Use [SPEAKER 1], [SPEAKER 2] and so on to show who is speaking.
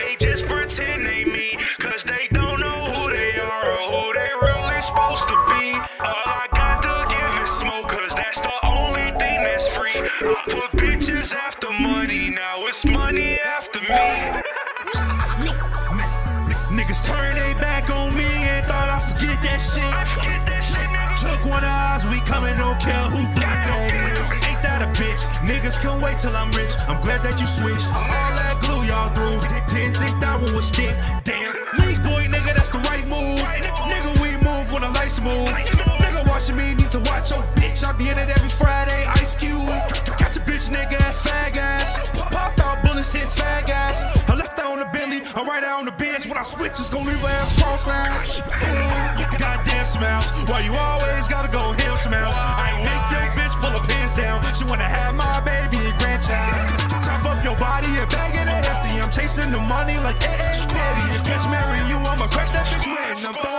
[SPEAKER 1] they just pretend they me, cause they don't know who they are or who they really supposed to be. All I got to give is smoke, cause that's the only thing that's free. I put bitches after money, now it's money after me. Niggas turn they back on me and thought I forget that shit. I forget that shit. Took one of ours, we coming, don't care who. Niggas can't wait till I'm rich. I'm glad that you switched. All that glue y'all through. Didn't think that one would stick. Damn. Weak boy, nigga, that's the right move. Nigga, we move when the lights move. Nigga watching me, need to watch your bitch. I be in it every Friday. Ice Cube. Catch a bitch, nigga, at fag ass. Pop out bullets, hit fag ass. I left out on the Bentley, I right out on the bench. When I switch, it's gonna leave her ass cross-eyed. Goddamn Smylez. Why you always gotta go him smile? I ain't make your bitch She wanna have my baby and grandchild. Chop up your body and bag it hefty. I'm chasing the money like Ed Netty. Catch marry you, I'ma crash that bitch. And I'm